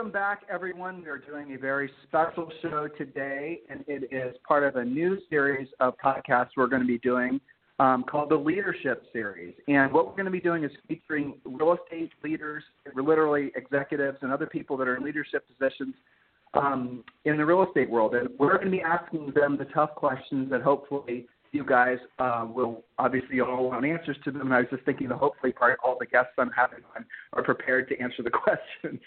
Welcome back, everyone. We are doing a very special show today, and it is part of a new series of podcasts we're going to be doing um, called the Leadership Series. And what we're going to be doing is featuring real estate leaders, literally executives, and other people that are in leadership positions um, in the real estate world. And we're going to be asking them the tough questions that hopefully you guys uh, will obviously all want answers to them. And I was just thinking the hopefully part, all the guests I'm having on are prepared to answer the questions.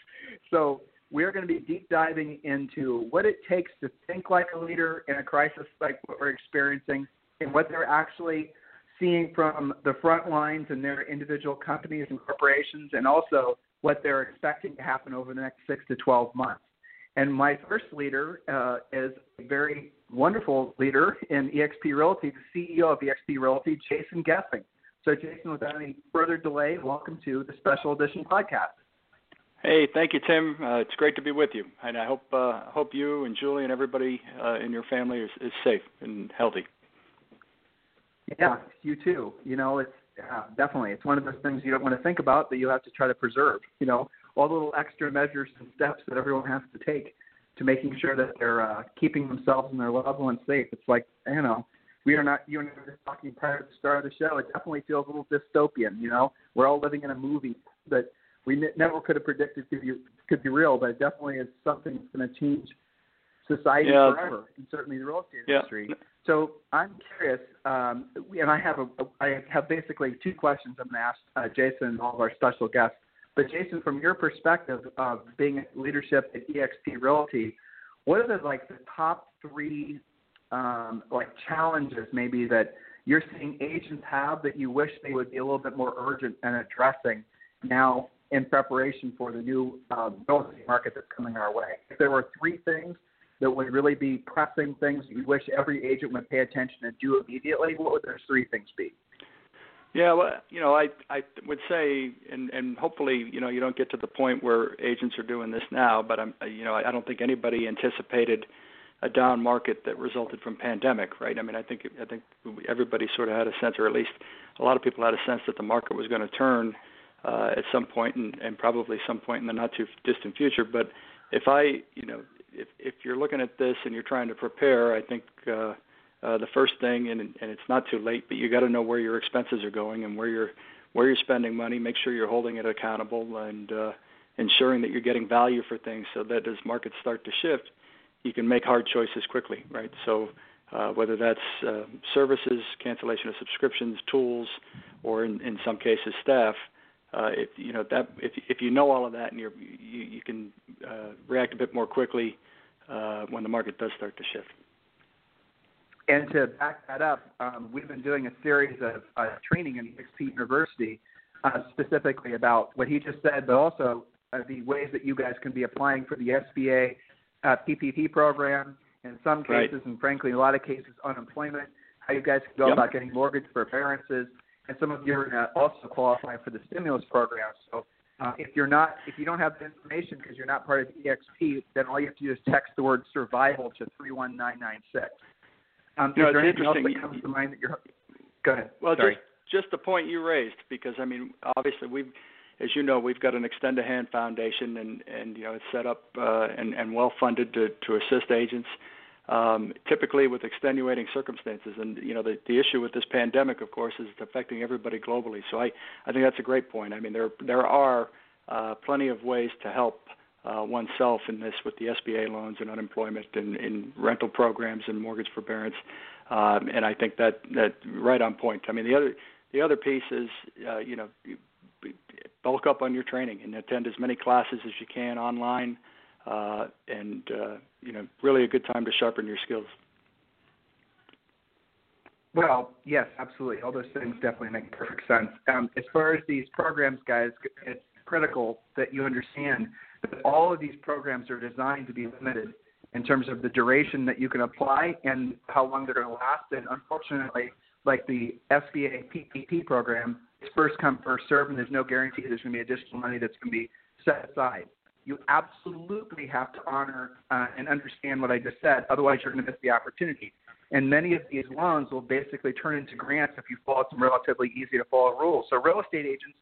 So we're going to be deep diving into what it takes to think like a leader in a crisis like what we're experiencing and what they're actually seeing from the front lines in their individual companies and corporations and also what they're expecting to happen over the next six to 12 months. And my first leader uh, is a very wonderful leader in EXP Realty, the CEO of EXP Realty, Jason Gesing. So, Jason, without any further delay, welcome to the special edition podcast. Hey, thank you, Tim. Uh, it's great to be with you, and I hope uh, hope you and Julie and everybody uh, in your family is, is safe and healthy. Yeah, you too. You know, it's uh, definitely it's one of those things you don't want to think about, but you have to try to preserve. You know, all the little extra measures and steps that everyone has to take to making sure that they're uh, keeping themselves and their loved ones safe. It's like you know, we are not. You and I were just talking prior to the start of the show. It definitely feels a little dystopian. You know, we're all living in a movie that we ne- never could have predicted could be could be real, but it definitely is something that's going to change society yeah. forever, and certainly the real estate yeah. industry. So I'm curious, um, and I have a, I have basically two questions I'm going to ask uh, Jason and all of our special guests. But Jason, from your perspective of being leadership at EXP Realty, what are the like the top three um, like challenges maybe that you're seeing agents have that you wish they would be a little bit more urgent and addressing now in preparation for the new uh, real estate market that's coming our way? If there were three things that would really be pressing things you wish every agent would pay attention and do immediately, what would those three things be? Yeah, well, you know, I I would say, and and hopefully, you know, you don't get to the point where agents are doing this now, but I'm, you know, I don't think anybody anticipated a down market that resulted from pandemic, right? I mean, I think I think everybody sort of had a sense, or at least a lot of people had a sense that the market was going to turn uh, at some point, and, and probably some point in the not too distant future. But if I, you know, if if you're looking at this and you're trying to prepare, I think. Uh, uh, the first thing, and, and it's not too late, but you got to know where your expenses are going and where you're where you're spending money. Make sure you're holding it accountable and uh, ensuring that you're getting value for things, so that as markets start to shift, you can make hard choices quickly, right? So uh, whether that's uh, services, cancellation of subscriptions, tools, or in, in some cases staff. Uh, if you know that, if if you know all of that, and you're, you you can uh, react a bit more quickly uh, when the market does start to shift. And to back that up, um, we've been doing a series of uh, training in EXP University uh, specifically about what he just said, but also uh, the ways that you guys can be applying for the SBA uh, PPP program. In some cases, right. and frankly, in a lot of cases, unemployment. How you guys can go yep. about getting mortgage forbearances, and some of you are uh, also qualifying for the stimulus program. So uh, if you're not, if you don't have the information because you're not part of EXP, then all you have to do is text the word survival to three one nine nine six. Um, no, is there anything else that comes to mind that you're? Go ahead. Well, Sorry. just just the point you raised, because I mean, obviously we've, as you know, we've got an extend a hand foundation, and and you know it's set up uh, and and well funded to to assist agents. Um, typically with extenuating circumstances, and you know the the issue with this pandemic, of course, is it's affecting everybody globally. So I I think that's a great point. I mean there there are uh, plenty of ways to help uh, oneself in this with the SBA loans and unemployment and in rental programs and mortgage forbearance. Um, and I think that that right on point. I mean the other the other piece is uh, you know bulk up on your training and attend as many classes as you can online, uh, and uh, you know really a good time to sharpen your skills. Well, yes, absolutely. All those things definitely make perfect sense. Um, as far as these programs, guys, it's critical that you understand that all of these programs are designed to be limited in terms of the duration that you can apply and how long they're going to last. And unfortunately, like the SBA PPP program, it's first come, first serve, and there's no guarantee there's going to be additional money that's going to be set aside. You absolutely have to honor uh, and understand what I just said, otherwise, you're going to miss the opportunity. And many of these loans will basically turn into grants if you follow some relatively easy to follow rules. So, real estate agents,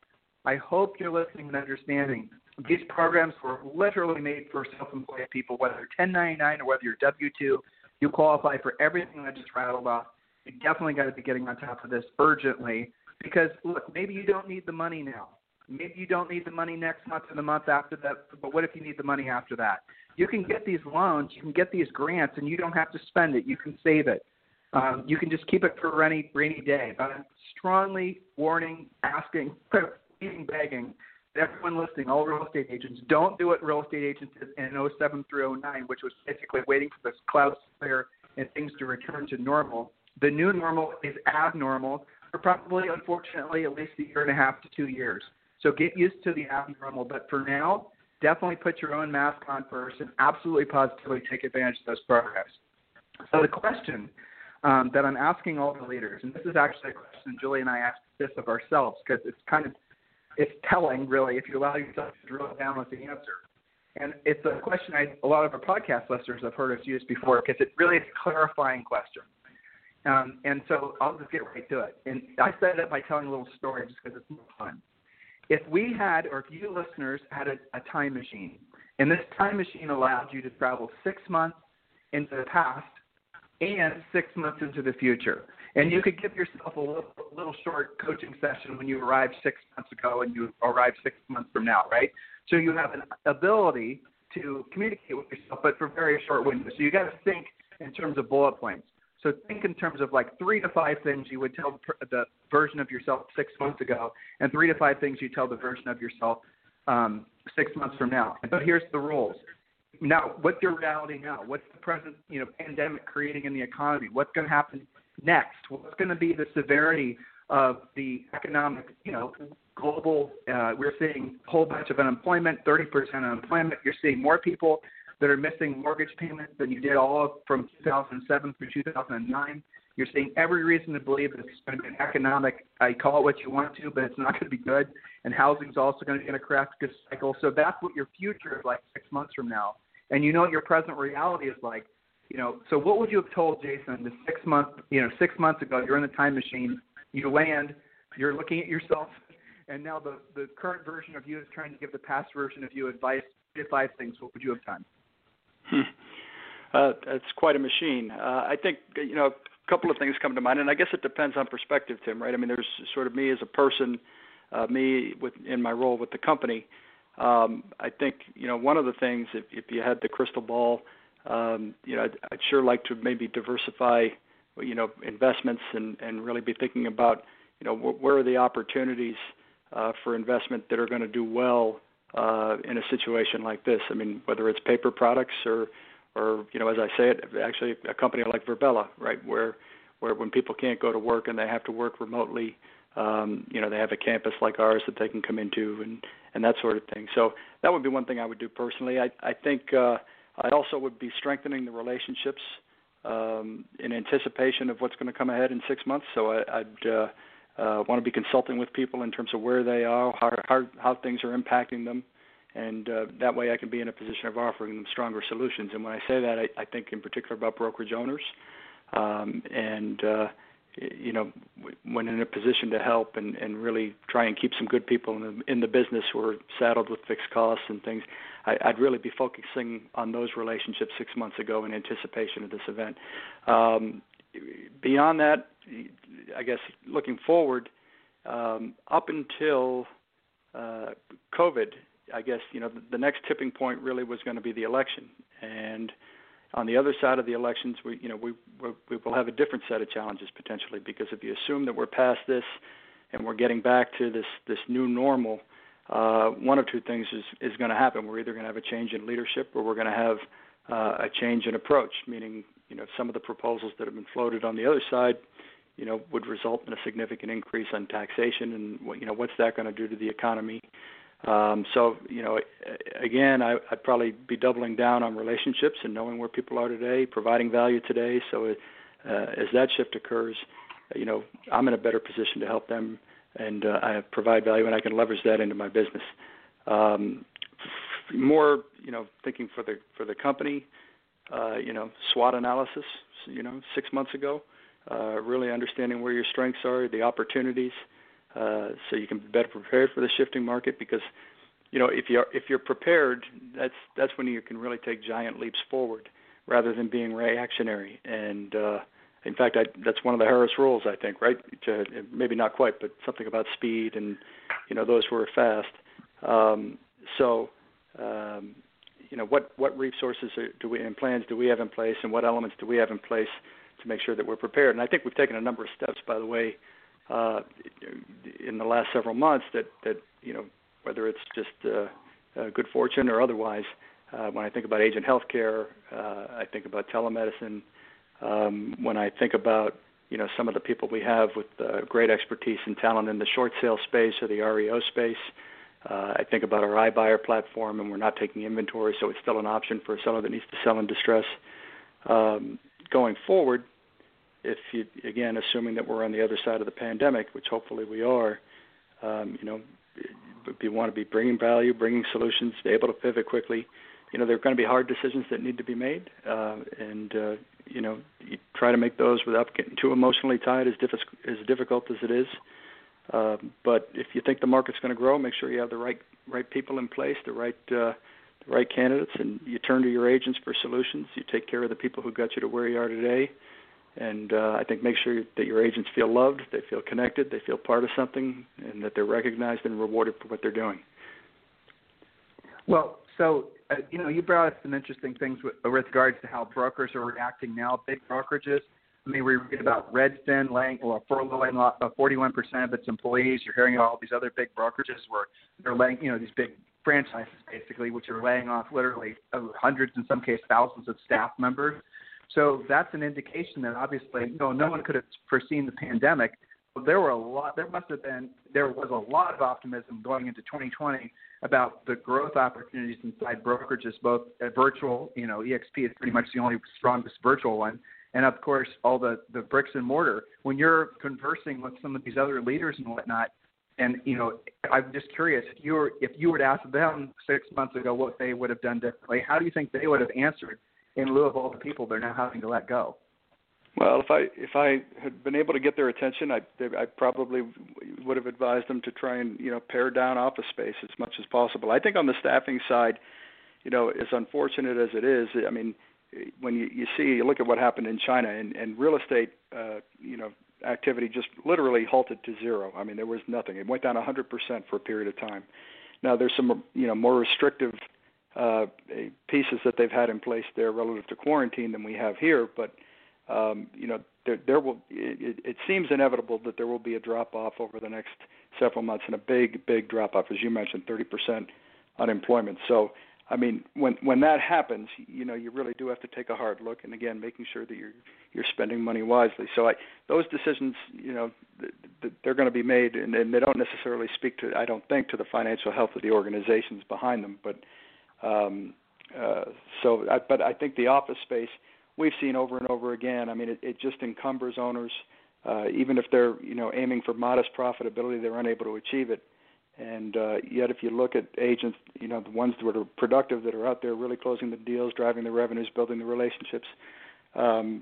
I hope you're listening and understanding. These programs were literally made for self-employed people, whether you're 1099 or whether you're W-2. You qualify for everything I just rattled off. You definitely got to be getting on top of this urgently because look, maybe you don't need the money now. Maybe you don't need the money next month or the month after that. But what if you need the money after that? You can get these loans, you can get these grants, and you don't have to spend it. You can save it. Um, you can just keep it for a rainy rainy day. But I'm strongly warning, asking, pleading, begging everyone listening, all real estate agents, don't do what real estate agents did in 07 through 09, which was basically waiting for this cloud to clear and things to return to normal. The new normal is abnormal for probably, unfortunately, at least a year and a half to two years. So get used to the abnormal. But for now, definitely put your own mask on first and absolutely positively take advantage of those programs. So the question um, that I'm asking all the leaders, and this is actually a question Julie and I asked this of ourselves because it's kind of it's telling, really, if you allow yourself to drill down with the answer. And it's a question I, a lot of our podcast listeners have heard us use before because it really is a clarifying question. Um, and so I'll just get right to it. And I set it up by telling a little story just because it's more fun. If we had, or if you listeners had a, a time machine, and this time machine allowed you to travel six months into the past and six months into the future, and you could give yourself a little, a little short coaching session when you arrived six months ago and you arrive six months from now, right? So you have an ability to communicate with yourself, but for very short windows. So you got to think in terms of bullet points. So think in terms of like three to five things you would tell the version of yourself six months ago, and three to five things you tell the version of yourself um, six months from now. But here's the rules. Now, what's your reality now? What's the present, you know, pandemic creating in the economy? What's going to happen next? What's going to be the severity of the economic, you know, global? Uh, we're seeing a whole bunch of unemployment, 30% unemployment. You're seeing more people that are missing mortgage payments than you did all of from 2007 through 2009. You're seeing every reason to believe that it's going to be an economic, I call it what you want to, but it's not going to be good. And housing's also going to be in a crash cycle. So that's what your future is like six months from now. And you know what your present reality is like you know, so what would you have told Jason the six month, you know, six months ago? You're in the time machine, you land, you're looking at yourself, and now the the current version of you is trying to give the past version of you advice. Five things. What would you have done? Hmm. Uh, it's quite a machine. Uh, I think you know a couple of things come to mind, and I guess it depends on perspective, Tim. Right? I mean, there's sort of me as a person, uh, me with in my role with the company. Um, I think you know one of the things if, if you had the crystal ball um, you know, I'd, I'd sure like to maybe diversify, you know, investments and and really be thinking about, you know, wh- where are the opportunities uh, for investment that are going to do well uh, in a situation like this. I mean, whether it's paper products or or you know, as I say it, actually a company like Virbela, right, where where when people can't go to work and they have to work remotely, um, you know, they have a campus like ours that they can come into and and that sort of thing. So that would be one thing I would do personally. I I think. Uh, I also would be strengthening the relationships um, in anticipation of what's going to come ahead in six months. So I, I'd uh, uh, want to be consulting with people in terms of where they are, how how, how things are impacting them, and uh, that way I can be in a position of offering them stronger solutions. And when I say that, I, I think in particular about brokerage owners, um, and uh, you know, when in a position to help and, and really try and keep some good people in the, in the business who are saddled with fixed costs and things, I, I'd really be focusing on those relationships six months ago in anticipation of this event. Um, beyond that, I guess looking forward, um, up until uh, COVID, I guess you know the, the next tipping point really was going to be the election, and on the other side of the elections, we you know we we will have a different set of challenges potentially because if you assume that we're past this and we're getting back to this this new normal, uh, one of two things is is going to happen. We're either going to have a change in leadership or we're going to have uh, a change in approach, meaning you know some of the proposals that have been floated on the other side, you know, would result in a significant increase on taxation, and you know, what's that going to do to the economy? Um, so, you know, again, I, I'd probably be doubling down on relationships and knowing where people are today, providing value today. So, uh, as that shift occurs, you know, I'm in a better position to help them and uh, I provide value, and I can leverage that into my business. Um, more, you know, thinking for the for the company, uh, you know, SWOT analysis, you know, six months ago, uh, really understanding where your strengths are, the opportunities, uh, so you can be better prepared for the shifting market. Because, you know, if you're if you're prepared, that's that's when you can really take giant leaps forward, rather than being reactionary. And uh, in fact, I, that's one of the Harris rules, I think, right? To, maybe not quite, but something about speed, and you know, those who are fast. Um, so, um, you know, what what resources do we and plans do we have in place, and what elements do we have in place to make sure that we're prepared? And I think we've taken a number of steps, by the way, uh, in the last several months that that you know whether it's just uh, uh, good fortune or otherwise. Uh, when I think about agent healthcare, uh, I think about telemedicine. Um, when I think about you know some of the people we have with uh, great expertise and talent in the short sale space or the REO space, uh, I think about our iBuyer platform, and we're not taking inventory, so it's still an option for a seller that needs to sell in distress. Um, going forward, if you again assuming that we're on the other side of the pandemic, which hopefully we are, um, you know, you want to be bringing value, bringing solutions, able to pivot quickly. You know, there are going to be hard decisions that need to be made, uh, and uh, you know, you try to make those without getting too emotionally tied, as, diffi- as difficult as it is. Uh, but if you think the market's going to grow, make sure you have the right right people in place, the right uh, the right candidates, and you turn to your agents for solutions. You take care of the people who got you to where you are today, and uh, I think make sure that your agents feel loved, they feel connected, they feel part of something, and that they're recognized and rewarded for what they're doing. Well, so uh, you know, you brought up some interesting things with, with regards to how brokers are reacting now. Big brokerages. I mean, we read about Redfin laying or furloughing uh, 41% of its employees. You're hearing all these other big brokerages where they're laying, you know, these big franchises basically, which are laying off literally uh, hundreds, in some cases, thousands of staff members. So that's an indication that obviously, you know, no one could have foreseen the pandemic. But there were a lot. There must have been. There was a lot of optimism going into 2020 about the growth opportunities inside brokerages, both virtual. You know, EXP is pretty much the only strongest virtual one, and of course all the the bricks and mortar. When you're conversing with some of these other leaders and whatnot, and you know, I'm just curious if you were if you were to ask them six months ago what they would have done differently, how do you think they would have answered? In lieu of all the people they're now having to let go? Well, if I if I had been able to get their attention, I I probably would have advised them to try and you know pare down office space as much as possible. I think on the staffing side, you know, as unfortunate as it is, I mean, when you you see you look at what happened in China and and real estate, uh, you know, activity just literally halted to zero. I mean, there was nothing. It went down 100% for a period of time. Now there's some you know more restrictive uh, pieces that they've had in place there relative to quarantine than we have here. But um, you know, there, there will. It, it seems inevitable that there will be a drop off over the next several months, and a big, big drop off, as you mentioned, 30% unemployment. So, I mean, when when that happens, you know, you really do have to take a hard look, and again, making sure that you're you're spending money wisely. So, I those decisions, you know, they're going to be made, and, and they don't necessarily speak to, I don't think, to the financial health of the organizations behind them, but um, uh, so, I, but I think the office space we've seen over and over again. I mean, it, it just encumbers owners. Uh, even if they're you know aiming for modest profitability, they're unable to achieve it. And uh, yet, if you look at agents, you know the ones that are productive, that are out there really closing the deals, driving the revenues, building the relationships, um,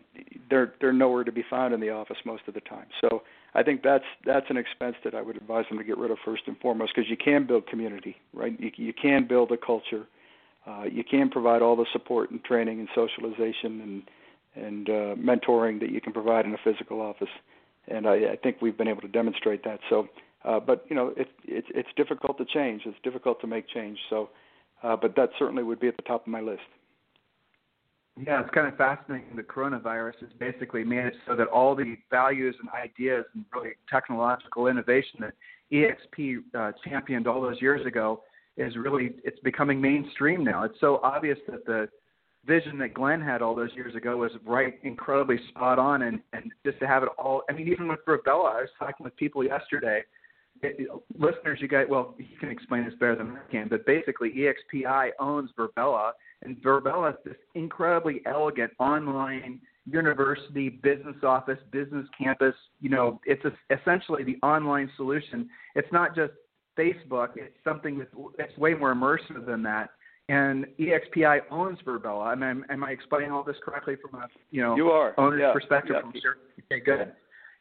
they're they're nowhere to be found in the office most of the time. So I think that's that's an expense that I would advise them to get rid of first and foremost because you can build community, right? You, you can build a culture uh, you can provide all the support and training and socialization and and uh, mentoring that you can provide in a physical office. And I, I think we've been able to demonstrate that. So, uh, but you know, it, it, it's difficult to change. It's difficult to make change. So, uh, but that certainly would be at the top of my list. Yeah, it's kind of fascinating. The coronavirus has basically it so that all the values and ideas and really technological innovation that EXP uh, championed all those years ago is really it's becoming mainstream now. It's so obvious that the vision that Glenn had all those years ago was right, incredibly spot on, and and just to have it all. I mean, even with Virbela, I was talking with people yesterday. It, listeners, you guys, well, you can explain this better than I can, but basically, EXPI owns Virbela, and Virbela is this incredibly elegant online university business office, business campus. You know, it's a, essentially the online solution. It's not just Facebook. It's something that's it's way more immersive than that and EXPI owns Virbela. Am, am, am I explaining all this correctly from a you know you are. owner's yeah. perspective? Yeah. From sure. Okay, good.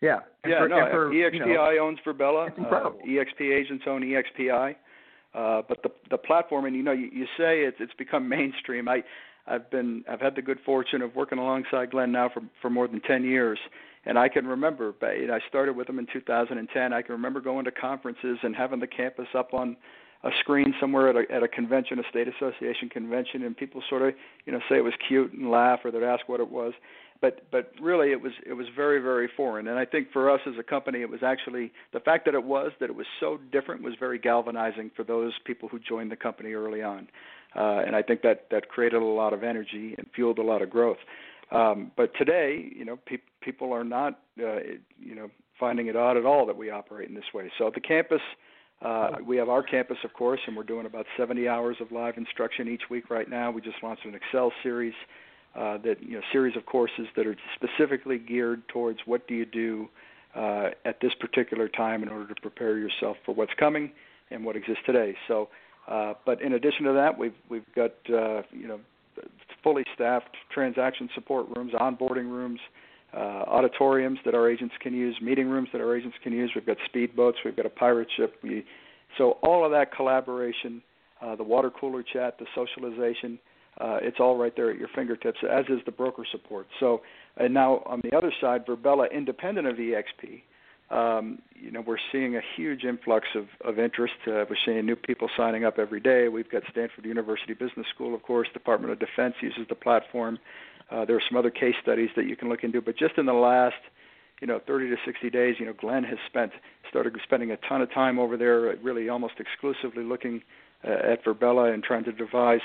Yeah. And yeah, for, no, for, EXPI you know, owns Virbela. It's incredible. Uh, EXP agents own EXPI. Uh, but the the platform, and you know, you, you say it's it's become mainstream. I I've been I've had the good fortune of working alongside Glenn now for for more than ten years, and I can remember. I started with him in 2010. I can remember going to conferences and having the campus up on a screen somewhere at a at a convention, a state association convention, and people sort of you know say it was cute and laugh, or they'd ask what it was, but but really it was it was very very foreign. And I think for us as a company, it was actually the fact that it was that it was so different was very galvanizing for those people who joined the company early on, uh, and I think that that created a lot of energy and fueled a lot of growth. Um, but today, you know, pe- people are not uh, you know finding it odd at all that we operate in this way. So at the campus uh, we have our campus, of course, and we're doing about 70 hours of live instruction each week right now. We just launched an Excel series, uh, that you know, series of courses that are specifically geared towards what do you do uh, at this particular time in order to prepare yourself for what's coming and what exists today. So, uh, but in addition to that, we've we've got uh, you know fully staffed transaction support rooms, onboarding rooms uh, auditoriums that our agents can use, meeting rooms that our agents can use. We've got speedboats, we've got a pirate ship. We, so all of that collaboration, uh, the water cooler chat, the socialization, uh, it's all right there at your fingertips, as is the broker support. So, and now on the other side, Virbela, independent of EXP, um, you know, we're seeing a huge influx of, of interest. Uh, we're seeing new people signing up every day. We've got Stanford University Business School, of course. Department of Defense uses the platform. Uh, there are some other case studies that you can look into, but just in the last, you know, 30 to 60 days, you know, Glenn has spent started spending a ton of time over there, really almost exclusively looking uh, at Virbela and trying to devise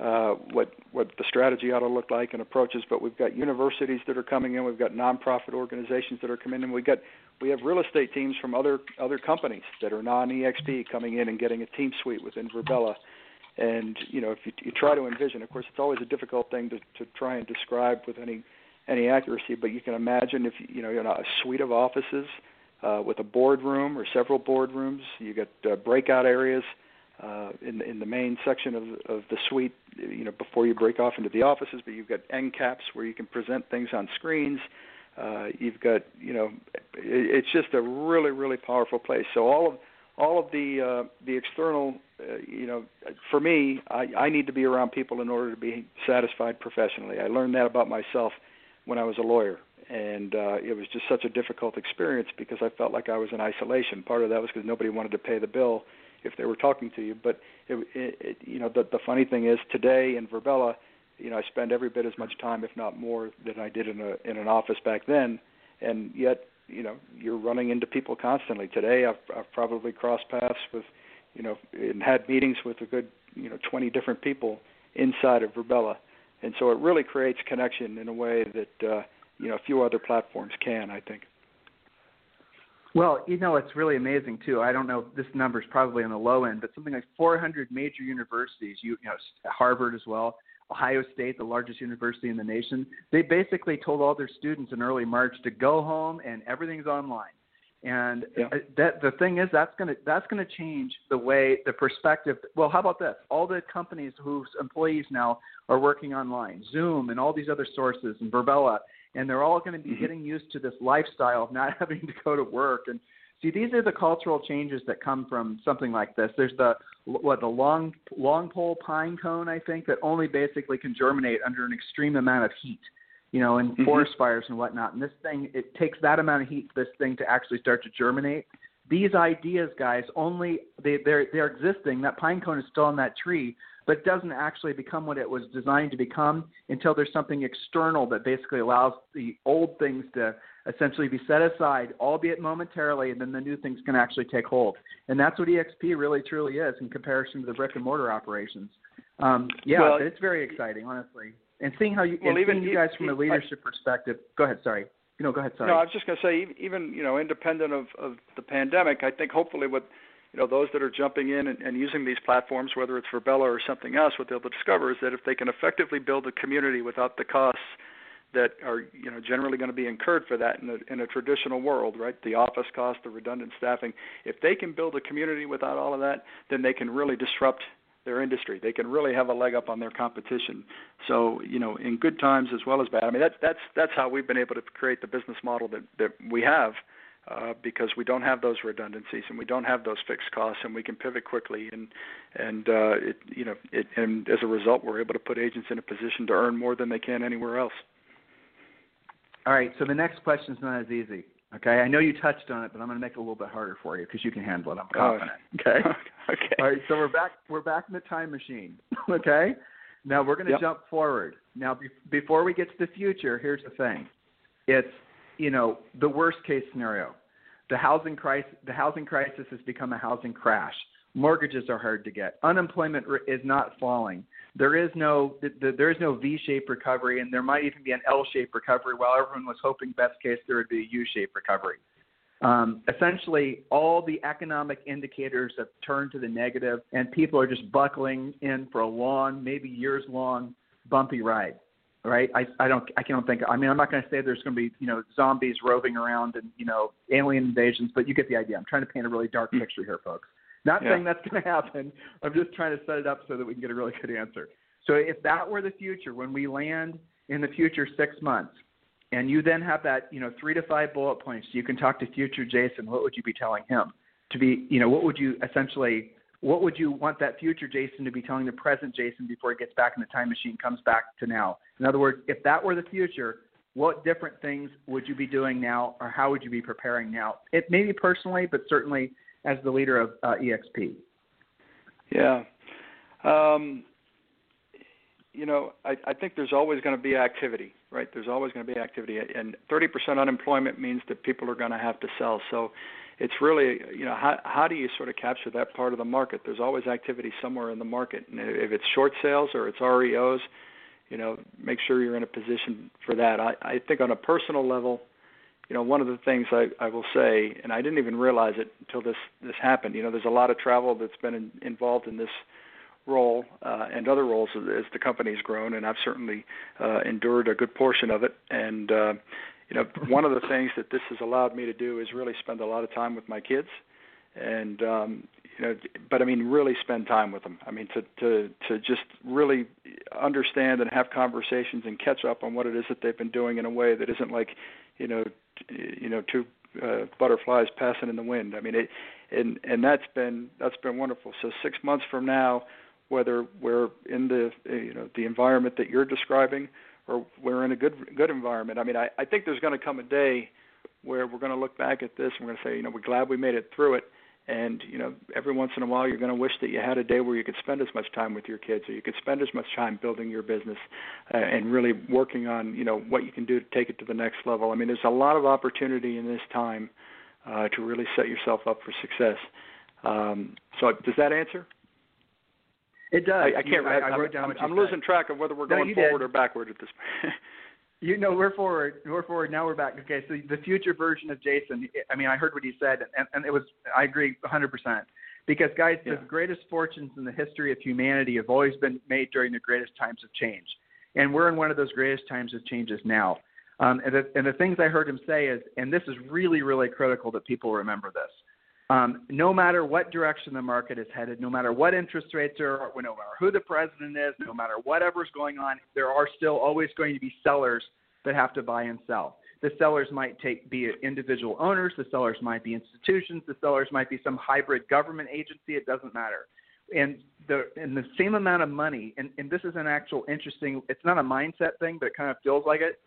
uh, what what the strategy ought to look like and approaches. But we've got universities that are coming in, we've got nonprofit organizations that are coming in, we got we have real estate teams from other other companies that are non-EXP coming in and getting a team suite within Virbela. And you know, if you, you try to envision, of course, it's always a difficult thing to, to try and describe with any any accuracy. But you can imagine if you know, you know a suite of offices uh, with a boardroom or several boardrooms. You get uh, breakout areas in in the main section of of the suite. You know, before you break off into the offices, but you've got end caps where you can present things on screens. Uh, you've got, you know, it, it's just a really, really powerful place. So all of all of the uh, the external, uh, you know, for me, I, I need to be around people in order to be satisfied professionally. I learned that about myself when I was a lawyer, and uh, it was just such a difficult experience because I felt like I was in isolation. Part of that was because nobody wanted to pay the bill if they were talking to you. But it, it, it, you know, the, the funny thing is today in Virbela, you know, I spend every bit as much time, if not more, than I did in a in an office back then, and yet you know you're running into people constantly. Today, I've, I've probably crossed paths with, you know, and had meetings with a good, you know, 20 different people inside of Virbela, and so it really creates connection in a way that uh, you know a few other platforms can. I think. Well, you know, it's really amazing too. I don't know this number is probably on the low end, but something like 400 major universities, you, you know, Harvard as well, Ohio State, the largest university in the nation, they basically told all their students in early March to go home and everything's online. And yeah. Uh, that the thing is that's going to that's going to change the way the perspective. Well, how about this? All the companies whose employees now are working online, Zoom and all these other sources and Virbela, and they're all going to be mm-hmm. getting used to this lifestyle of not having to go to work and See, these are the cultural changes that come from something like this. There's the what the long long pole pine cone, I think, that only basically can germinate under an extreme amount of heat, you know, in mm-hmm. forest fires and whatnot. And this thing, it takes that amount of heat for this thing to actually start to germinate. These ideas, guys, only they they're they're existing. That pine cone is still on that tree, but it doesn't actually become what it was designed to become until there's something external that basically allows the old things to essentially be set aside, albeit momentarily, and then the new things can actually take hold. And that's what EXP really truly is in comparison to the brick and mortar operations. Um, yeah, well, it's very exciting, honestly. and seeing how you well, even seeing you guys from a leadership I, perspective. Go ahead. Sorry. No, go ahead. Sorry. No, I was just going to say, even you know, independent of of the pandemic, I think hopefully what you know those that are jumping in and, and using these platforms, whether it's Virbela or something else, what they'll discover is that if they can effectively build a community without the costs that are you know generally going to be incurred for that in a, in a traditional world, right? The office cost, the redundant staffing. If they can build a community without all of that, then they can really disrupt their industry. They can really have a leg up on their competition. So, you know, in good times as well as bad. I mean, that's that's that's how we've been able to create the business model that that we have. Uh, because we don't have those redundancies and we don't have those fixed costs and we can pivot quickly and and uh, it you know it and as a result we're able to put agents in a position to earn more than they can anywhere else. All right, so the next question is not as easy. Okay, I know you touched on it, but I'm going to make it a little bit harder for you because you can handle it. I'm confident. Okay. okay. All right, so we're back. We're back in the time machine. okay. Now we're going to yep. jump forward. Now, be- before we get to the future, here's the thing. It's you know the worst case scenario. The housing crisis. The housing crisis has become a housing crash. Mortgages are hard to get. Unemployment is not falling there is no there is no V-shaped recovery, and there might even be an L-shaped recovery. While everyone was hoping best case there would be a U-shaped recovery. Um, essentially, all the economic indicators have turned to the negative, and people are just buckling in for a long, maybe years long, bumpy ride. Right? I I don't I can't think. I mean, I'm not going to say there's going to be you know zombies roving around and you know alien invasions, but you get the idea. I'm trying to paint a really dark hmm. picture here, folks. Not yeah. saying that's going to happen. I'm just trying to set it up so that we can get a really good answer. So if that were the future, when we land in the future six months, and you then have that, you know, three to five bullet points, you can talk to future Jason. What would you be telling him? To be, you know, what would you essentially, what would you want that future Jason to be telling the present Jason before he gets back in the time machine, comes back to now? In other words, if that were the future, what different things would you be doing now, or how would you be preparing now? It maybe personally, but certainly as the leader of uh, EXP? Yeah. Um, you know, I, I think there's always going to be activity, right? There's always going to be activity, and 30% unemployment means that people are going to have to sell. So, it's really, you know, how how do you sort of capture that part of the market? There's always activity somewhere in the market, and if it's short sales or it's REOs, you know, make sure you're in a position for that. I, I think on a personal level, you know, one of the things I, I will say, and I didn't even realize it until this this happened. You know, there's a lot of travel that's been in, involved in this role uh, and other roles as, the company's grown, and I've certainly uh, endured a good portion of it. And uh, you know, one of the things that this has allowed me to do is really spend a lot of time with my kids, and um, you know, but I mean, really spend time with them. I mean, to to to just really understand and have conversations and catch up on what it is that they've been doing in a way that isn't like, you know, you know two uh, butterflies passing in the wind. I mean, it, and and that's been that's been wonderful. So six months from now, whether we're in the you know the environment that you're describing, or we're in a good good environment. I mean, I, I think there's going to come a day where we're going to look back at this and we're going to say, you know, we're glad we made it through it and you know every once in a while you're going to wish that you had a day where you could spend as much time with your kids or you could spend as much time building your business uh, and really working on you know what you can do to take it to the next level i mean there's a lot of opportunity in this time uh, to really set yourself up for success um, so does that answer it does. I, I can't. I, I wrote down. I'm, I'm losing track of whether we're no, going forward did. or backward at this point. You know, we're forward. We're forward. Now we're back. Okay, so the future version of Jason. I mean, I heard what he said, and, and it was. I agree 100%. Because guys, yeah. the greatest fortunes in the history of humanity have always been made during the greatest times of change, and we're in one of those greatest times of changes now. Um, and, the, and the things I heard him say is, and this is really, really critical that people remember this. Um, no matter what direction the market is headed, no matter what interest rates are, no matter who the president is, no matter whatever's going on, there are still always going to be sellers that have to buy and sell. The sellers might take be individual owners, the sellers might be institutions, the sellers might be some hybrid government agency. It doesn't matter. And the and the same amount of money, and, and this is an actual interesting. It's not a mindset thing, but it kind of feels like it.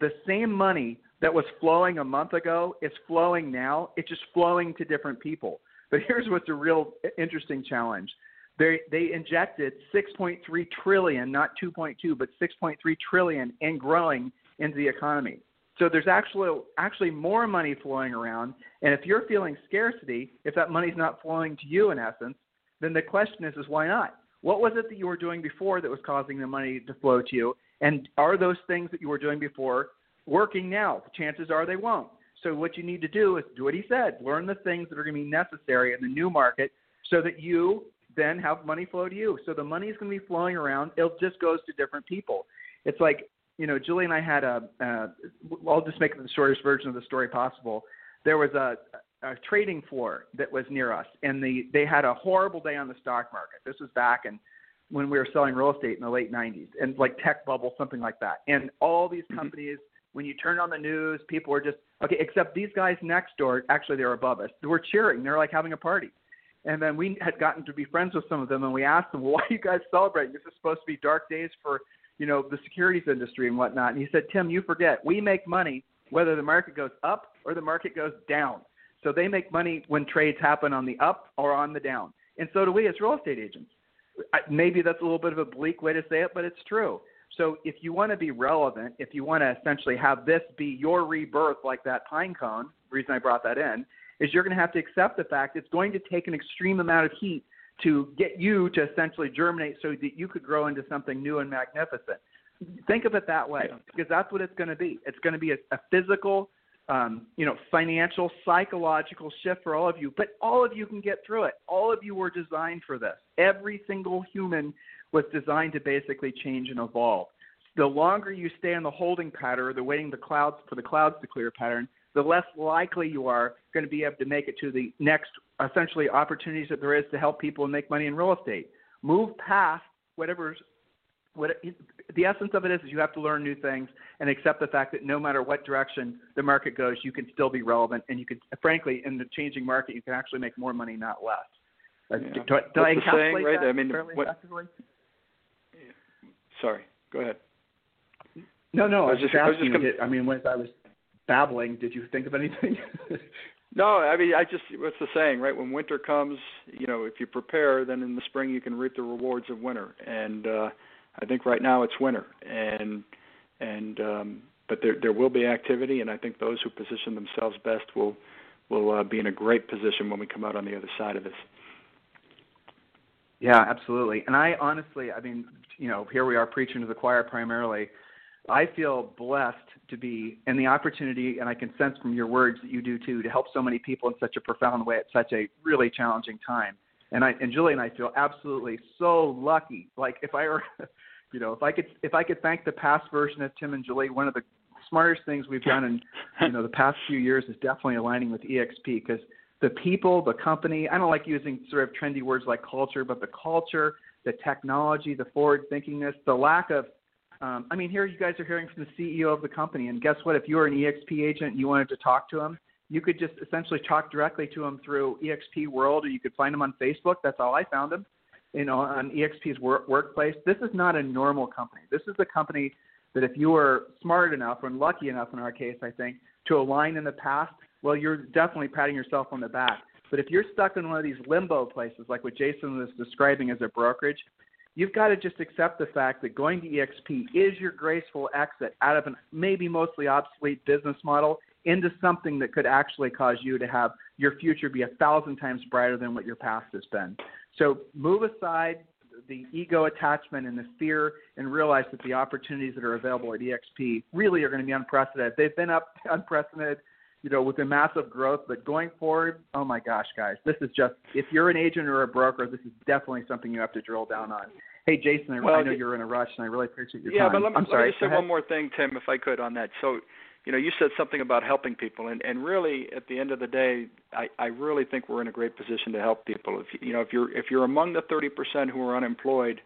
The same money that was flowing a month ago is flowing now. It's just flowing to different people. But here's what's a real interesting challenge. They they injected 6.3 trillion, not 2.2, but 6.3 trillion, and growing into the economy. So there's actually actually more money flowing around, and if you're feeling scarcity, if that money's not flowing to you in essence, then the question is, is why not? What was it that you were doing before that was causing the money to flow to you? And are those things that you were doing before working now? Chances are they won't. So what you need to do is do what he said. Learn the things that are going to be necessary in the new market so that you then have money flow to you. So the money is going to be flowing around. It just goes to different people. It's like, you know, Julie and I had a, uh, I'll just make the shortest version of the story possible. There was a, a trading floor that was near us, and the, they had a horrible day on the stock market. This was back in when we were selling real estate in the late 90s and like tech bubble, something like that. And all these mm-hmm. companies. When you turn on the news, people were just, okay, except these guys next door, actually they're above us, they were cheering. They're like having a party. And then we had gotten to be friends with some of them, and we asked them, "Why are you guys celebrating? This is supposed to be dark days for, you know, the securities industry and whatnot." And he said, "Tim, you forget. We make money whether the market goes up or the market goes down. So they make money when trades happen on the up or on the down, and so do we as real estate agents. Maybe that's a little bit of a bleak way to say it, but it's true. So if you want to be relevant, if you want to essentially have this be your rebirth, like that pine cone, the reason I brought that in, is you're going to have to accept the fact it's going to take an extreme amount of heat to get you to essentially germinate so that you could grow into something new and magnificent. Think of it that way because that's what it's going to be. It's going to be a, a physical, um, you know, financial, psychological shift for all of you. But all of you can get through it. All of you were designed for this. Every single human was designed to basically change and evolve. The longer you stay in the holding pattern or the waiting the clouds for the clouds to clear pattern, the less likely you are going to be able to make it to the next essentially opportunities that there is to help people and make money in real estate. Move past whatever's what the essence of it is, is you have to learn new things and accept the fact that no matter what direction the market goes, you can still be relevant, and you can, frankly, in the changing market, you can actually make more money, not less. Uh, yeah. do, do I encapsulate saying, right? that I mean, what? Sorry, go ahead. No, no, I was, just, asking. I, was just com- I mean, when I was babbling, did you think of anything? no, I mean, I just what's the saying, right? When winter comes, you know, if you prepare, then in the spring you can reap the rewards of winter. And uh, I think right now it's winter, and and um, but there there will be activity, and I think those who position themselves best will will uh, be in a great position when we come out on the other side of this. Yeah, absolutely. And I honestly, I mean, you know, here we are preaching to the choir primarily. I feel blessed to be in the opportunity, and I can sense from your words that you do too, to help so many people in such a profound way at such a really challenging time. And I and Julie and I feel absolutely so lucky. Like if I were, you know, if I could if I could thank the past version of Tim and Julie, one of the smartest things we've done in you know the past few years is definitely aligning with EXP because the people, the company. I don't like using sort of trendy words like culture, but the culture, the technology, the forward thinkingness, the lack of um, I mean, here you guys are hearing from the CEO of the company, and guess what? If you were an EXP agent and you wanted to talk to him, you could just essentially talk directly to him through EXP World, or you could find him on Facebook. That's how I found him, you know, on EXP's work, workplace. This is not a normal company. This is a company that if you were smart enough and lucky enough in our case, I think, to align in the past, well, you're definitely patting yourself on the back. But if you're stuck in one of these limbo places, like what Jason was describing as a brokerage, you've got to just accept the fact that going to EXP is your graceful exit out of an maybe mostly obsolete business model into something that could actually cause you to have your future be a thousand times brighter than what your past has been. So move aside the ego attachment and the fear and realize that the opportunities that are available at EXP really are going to be unprecedented. They've been up unprecedented, you know, with the massive growth, but going forward, oh my gosh, guys, this is just if you're an agent or a broker, this is definitely something you have to drill down on. Hey, Jason, I, well, I know you're in a rush, and I really appreciate your yeah, time. Yeah, but let me, I'm let sorry, me just say one more thing, Tim, if I could, on that. So, you know, you said something about helping people, and and really, at the end of the day, I I really think we're in a great position to help people. If you know, if you're if you're among the 30% who are unemployed,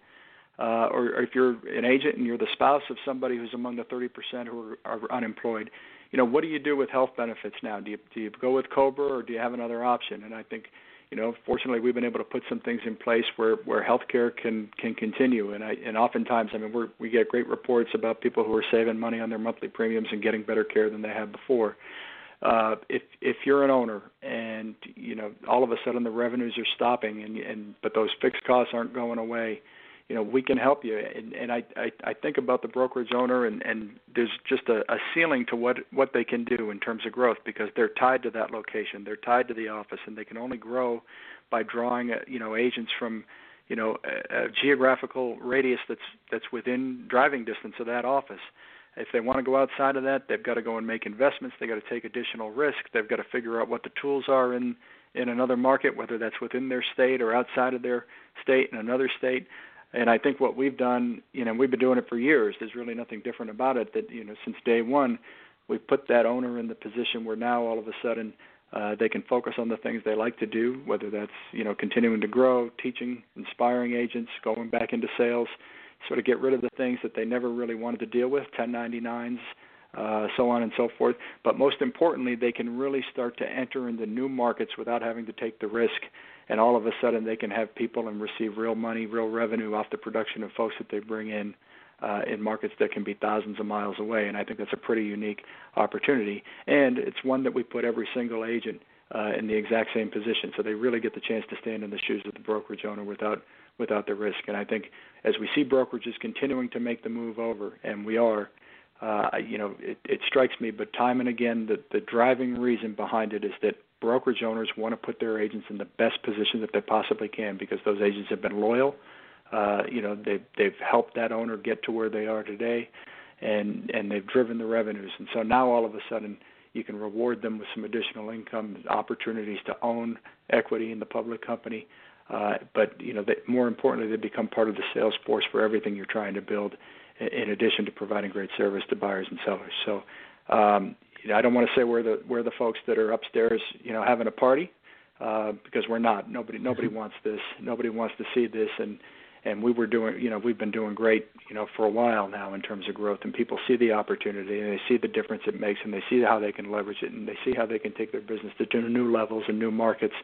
uh, or, or if you're an agent and you're the spouse of somebody who's among the 30% who are, are unemployed, you know, what do you do with health benefits now? Do you do you go with Cobra or do you have another option? And I think you know, fortunately, we've been able to put some things in place where where healthcare can can continue. And I and oftentimes, I mean, we we get great reports about people who are saving money on their monthly premiums and getting better care than they had before. Uh, if if you're an owner and you know all of a sudden the revenues are stopping and and but those fixed costs aren't going away, you know we can help you and and I I, I think about the brokerage owner and and there's just a, a ceiling to what what they can do in terms of growth because they're tied to that location they're tied to the office and they can only grow by drawing uh, you know agents from you know a, a geographical radius that's that's within driving distance of that office. If they want to go outside of that, they've got to go and make investments. They've got to take additional risk. They've got to figure out what the tools are in in another market, whether that's within their state or outside of their state in another state. And I think what we've done, you know, we've been doing it for years. There's really nothing different about it. That you know, since day one, we've put that owner in the position where now all of a sudden uh, they can focus on the things they like to do, whether that's you know continuing to grow, teaching, inspiring agents, going back into sales, sort of get rid of the things that they never really wanted to deal with, 1099s, uh, so on and so forth. But most importantly, they can really start to enter into new markets without having to take the risk. And all of a sudden, they can have people and receive real money, real revenue off the production of folks that they bring in uh, in markets that can be thousands of miles away. And I think that's a pretty unique opportunity. And it's one that we put every single agent uh, in the exact same position, so they really get the chance to stand in the shoes of the brokerage owner without without the risk. And I think as we see brokerages continuing to make the move over, and we are, uh, you know, it, it strikes me, but time and again, the, the driving reason behind it is that brokerage owners want to put their agents in the best position that they possibly can because those agents have been loyal. Uh, you know, they've they've helped that owner get to where they are today, and and they've driven the revenues. And so now all of a sudden, you can reward them with some additional income opportunities to own equity in the public company. Uh, but you know, they, more importantly, they become part of the sales force for everything you're trying to build, in addition to providing great service to buyers and sellers. So, um, you know, I don't want to say we're the we're the folks that are upstairs, you know, having a party, uh, because we're not. Nobody nobody mm-hmm. wants this. Nobody wants to see this. And and we were doing, you know, we've been doing great, you know, for a while now in terms of growth. And people see the opportunity and they see the difference it makes, and they see how they can leverage it, and they see how they can take their business to new levels and new markets.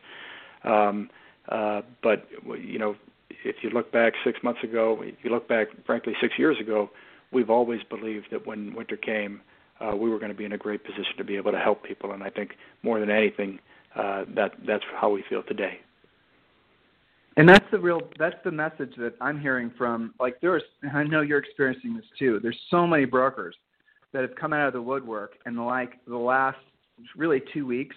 Um, uh, but you know, if you look back six months ago, if you look back, frankly, six years ago, we've always believed that when winter came, uh, we were going to be in a great position to be able to help people. And I think more than anything, uh, that that's how we feel today. And that's the real that's the message that I'm hearing from like there's and I know you're experiencing this too. There's so many brokers that have come out of the woodwork in like the last really two weeks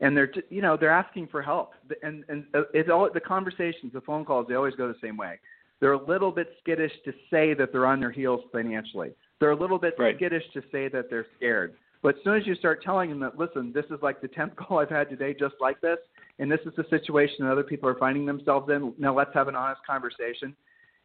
and they're you know they're asking for help and and uh, it's all the conversations the phone calls they always go the same way they're a little bit skittish to say that they're on their heels financially they're a little bit right. skittish to say that they're scared. But as soon as you start telling them that listen this is like the 10th call i've had today just like this and this is the situation that other people are finding themselves in now let's have an honest conversation.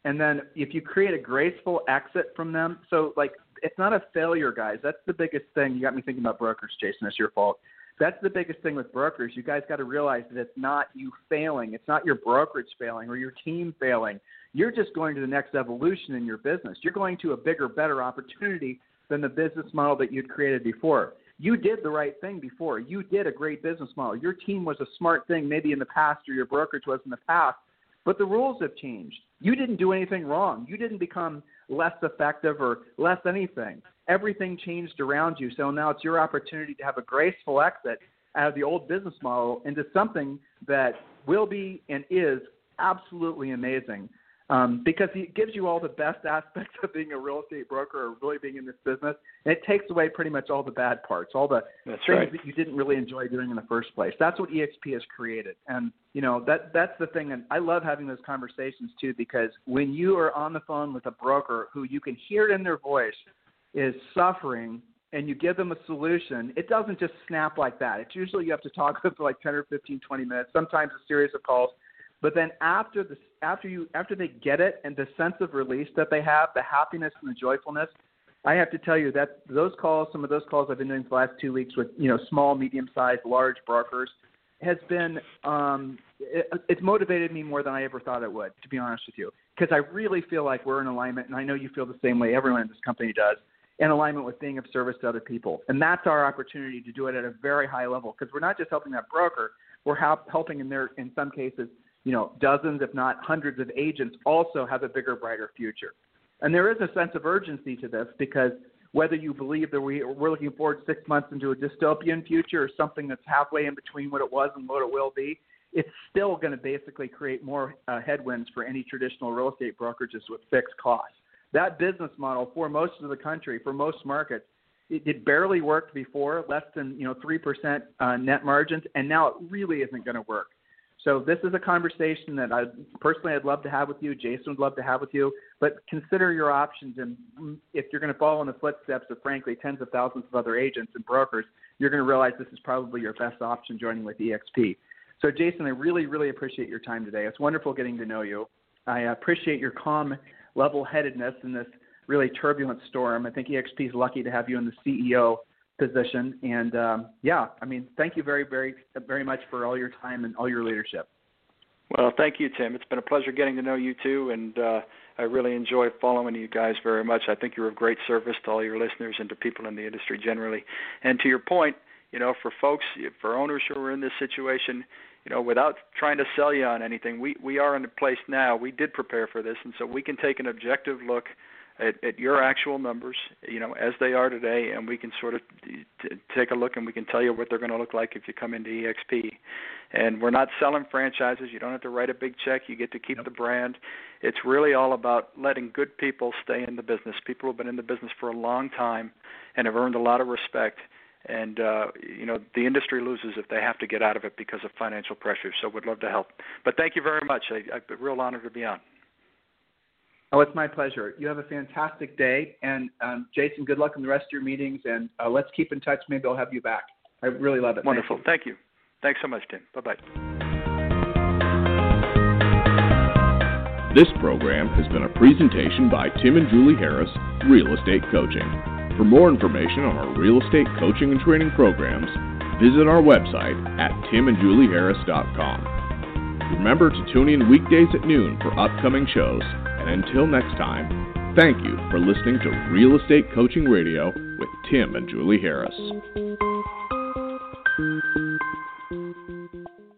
And then if you create a graceful exit from them so like it's not a failure guys. That's the biggest thing. You got me thinking about brokers jason. It's your fault. That's the biggest thing with brokers. You guys got to realize that it's not you failing, it's not your brokerage failing or your team failing. You're just going to the next evolution in your business. You're going to a bigger, better opportunity than the business model that you'd created before. You did the right thing before. You did a great business model. Your team was a smart thing maybe in the past or your brokerage was in the past, but the rules have changed. You didn't do anything wrong. You didn't become less effective or less anything everything changed around you. So now it's your opportunity to have a graceful exit out of the old business model into something that will be and is absolutely amazing. Um, because it gives you all the best aspects of being a real estate broker or really being in this business. And it takes away pretty much all the bad parts, all the that's things right. that you didn't really enjoy doing in the first place. That's what EXP has created. And you know that that's the thing. And I love having those conversations too because when you are on the phone with a broker who you can hear in their voice is suffering and you give them a solution, it doesn't just snap like that. It's usually you have to talk with for like 10 or 15, 20 minutes, sometimes a series of calls. But then after the after you after they get it and the sense of release that they have, the happiness and the joyfulness, I have to tell you that those calls, some of those calls I've been doing for the last two weeks with you know small, medium sized, large brokers, has been um, it, it's motivated me more than I ever thought it would, to be honest with you, because I really feel like we're in alignment, and I know you feel the same way. Everyone in this company does in alignment with being of service to other people. And that's our opportunity to do it at a very high level because we're not just helping that broker, we're help, helping in their in some cases, you know, dozens if not hundreds of agents also have a bigger brighter future. And there is a sense of urgency to this because whether you believe that we, we're looking forward six months into a dystopian future or something that's halfway in between what it was and what it will be, it's still going to basically create more uh, headwinds for any traditional real estate brokerages with fixed costs that business model for most of the country, for most markets, it, it barely worked before, less than you know three percent uh, net margins, and now it really isn't going to work. So this is a conversation that I personally I'd love to have with you. Jason would love to have with you. But consider your options, and if you're going to follow in the footsteps of frankly tens of thousands of other agents and brokers, you're going to realize this is probably your best option joining with EXP. So Jason, I really really appreciate your time today. It's wonderful getting to know you. I appreciate your calm level-headedness in this really turbulent storm. I think EXP is lucky to have you in the CEO position. And um, yeah, I mean, thank you very, very, very much for all your time and all your leadership. Well, thank you, Tim. It's been a pleasure getting to know you too, and uh, I really enjoy following you guys very much. I think you're of great service to all your listeners and to people in the industry generally. And to your point, you know, for folks, for owners who are in this situation, you know, without trying to sell you on anything, we we are in a place now. We did prepare for this, and so we can take an objective look at, at your actual numbers, you know, as they are today, and we can sort of t- take a look and we can tell you what they're going to look like if you come into EXP. And we're not selling franchises. You don't have to write a big check. You get to keep yep. the brand. It's really all about letting good people stay in the business. People who've been in the business for a long time and have earned a lot of respect. And uh, you know the industry loses if they have to get out of it because of financial pressure. So we'd love to help. But thank you very much. I, I, a real honor to be on. Oh, it's my pleasure. You have a fantastic day. And um, Jason, good luck in the rest of your meetings. And uh, let's keep in touch. Maybe I'll have you back. I really love it. Wonderful. Thank you. Thank you. Thanks so much, Tim. Bye bye. This program has been a presentation by Tim and Julie Harris, Real Estate Coaching. For more information on our real estate coaching and training programs, visit our website at timandjulieharris.com. Remember to tune in weekdays at noon for upcoming shows and until next time, thank you for listening to Real Estate Coaching Radio with Tim and Julie Harris.